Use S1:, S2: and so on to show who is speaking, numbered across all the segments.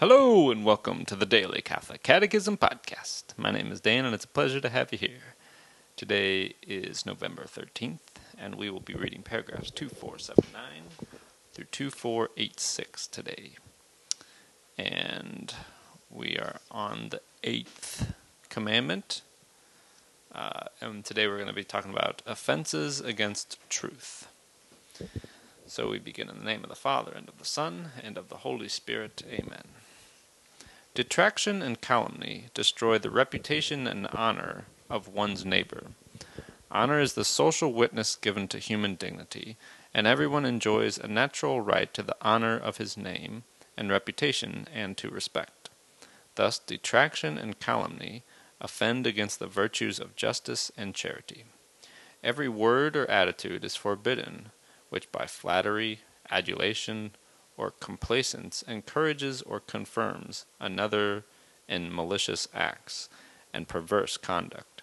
S1: Hello, and welcome to the Daily Catholic Catechism Podcast. My name is Dan, and it's a pleasure to have you here. Today is November 13th, and we will be reading paragraphs 2479 through 2486 today. And we are on the eighth commandment. Uh, and today we're going to be talking about offenses against truth. So we begin in the name of the Father, and of the Son, and of the Holy Spirit. Amen. Detraction and calumny destroy the reputation and honor of one's neighbor. Honor is the social witness given to human dignity, and everyone enjoys a natural right to the honor of his name and reputation and to respect. Thus, detraction and calumny offend against the virtues of justice and charity. Every word or attitude is forbidden which by flattery, adulation, or complacence encourages or confirms another in malicious acts and perverse conduct.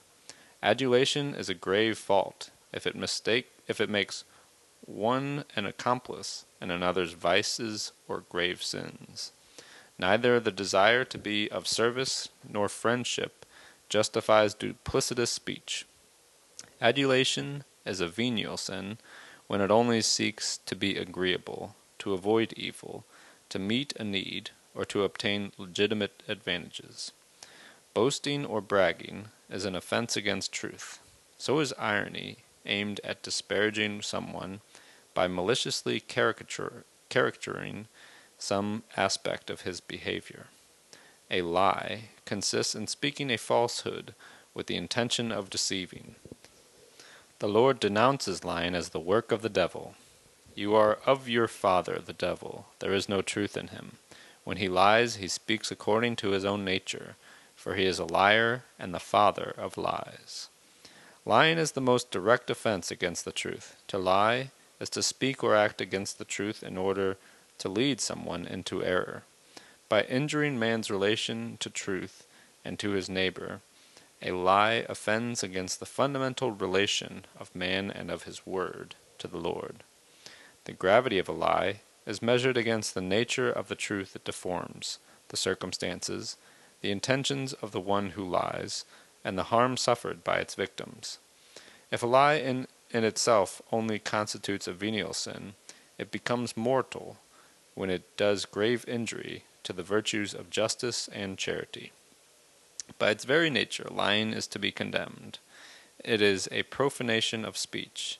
S1: Adulation is a grave fault if it mistake if it makes one an accomplice in another's vices or grave sins. Neither the desire to be of service nor friendship justifies duplicitous speech. Adulation is a venial sin when it only seeks to be agreeable to avoid evil, to meet a need, or to obtain legitimate advantages. Boasting or bragging is an offense against truth. So is irony, aimed at disparaging someone by maliciously caricature, caricaturing some aspect of his behavior. A lie consists in speaking a falsehood with the intention of deceiving. The Lord denounces lying as the work of the devil. You are of your father, the devil. There is no truth in him. When he lies, he speaks according to his own nature, for he is a liar and the father of lies. Lying is the most direct offense against the truth. To lie is to speak or act against the truth in order to lead someone into error. By injuring man's relation to truth and to his neighbor, a lie offends against the fundamental relation of man and of his word to the Lord. The gravity of a lie is measured against the nature of the truth it deforms, the circumstances, the intentions of the one who lies, and the harm suffered by its victims. If a lie in, in itself only constitutes a venial sin, it becomes mortal when it does grave injury to the virtues of justice and charity. By its very nature, lying is to be condemned. It is a profanation of speech,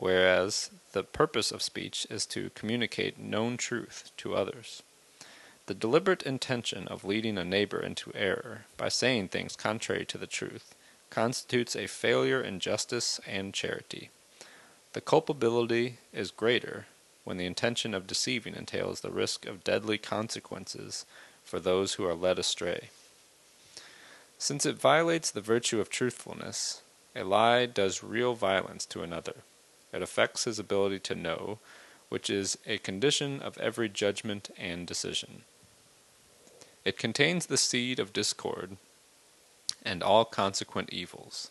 S1: whereas the purpose of speech is to communicate known truth to others. The deliberate intention of leading a neighbor into error by saying things contrary to the truth constitutes a failure in justice and charity. The culpability is greater when the intention of deceiving entails the risk of deadly consequences for those who are led astray. Since it violates the virtue of truthfulness, a lie does real violence to another. It affects his ability to know, which is a condition of every judgment and decision. It contains the seed of discord and all consequent evils.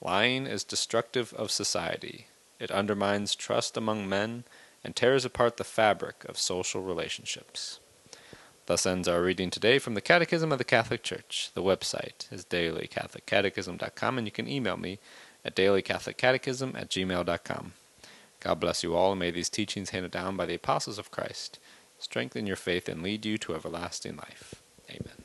S1: Lying is destructive of society. It undermines trust among men and tears apart the fabric of social relationships. Thus ends our reading today from the Catechism of the Catholic Church. The website is dailycatholiccatechism.com, and you can email me at dailycatholiccatechism at gmail.com. God bless you all, and may these teachings handed down by the apostles of Christ strengthen your faith and lead you to everlasting life. Amen.